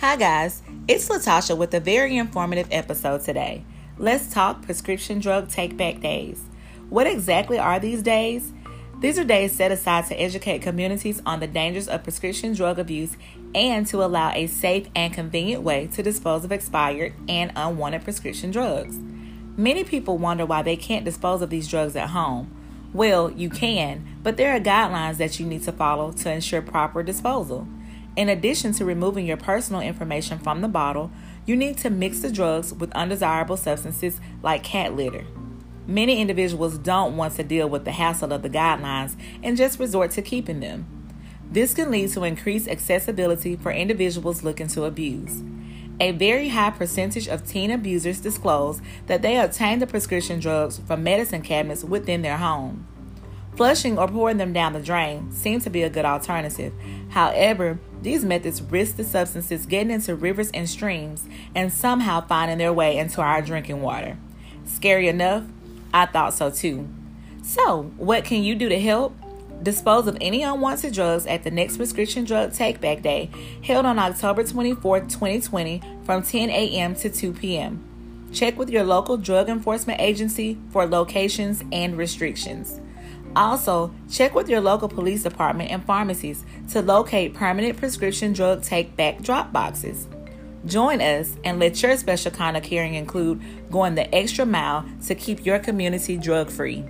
Hi, guys. It's Latasha with a very informative episode today. Let's talk prescription drug take back days. What exactly are these days? These are days set aside to educate communities on the dangers of prescription drug abuse and to allow a safe and convenient way to dispose of expired and unwanted prescription drugs. Many people wonder why they can't dispose of these drugs at home. Well, you can, but there are guidelines that you need to follow to ensure proper disposal. In addition to removing your personal information from the bottle, you need to mix the drugs with undesirable substances like cat litter. Many individuals don't want to deal with the hassle of the guidelines and just resort to keeping them. This can lead to increased accessibility for individuals looking to abuse. A very high percentage of teen abusers disclose that they obtain the prescription drugs from medicine cabinets within their home. Flushing or pouring them down the drain seems to be a good alternative. However, these methods risk the substances getting into rivers and streams and somehow finding their way into our drinking water. Scary enough? I thought so too. So, what can you do to help? Dispose of any unwanted drugs at the next prescription drug take back day, held on October 24, 2020, from 10 a.m. to 2 p.m. Check with your local drug enforcement agency for locations and restrictions. Also, check with your local police department and pharmacies to locate permanent prescription drug take back drop boxes. Join us and let your special kind of caring include going the extra mile to keep your community drug free.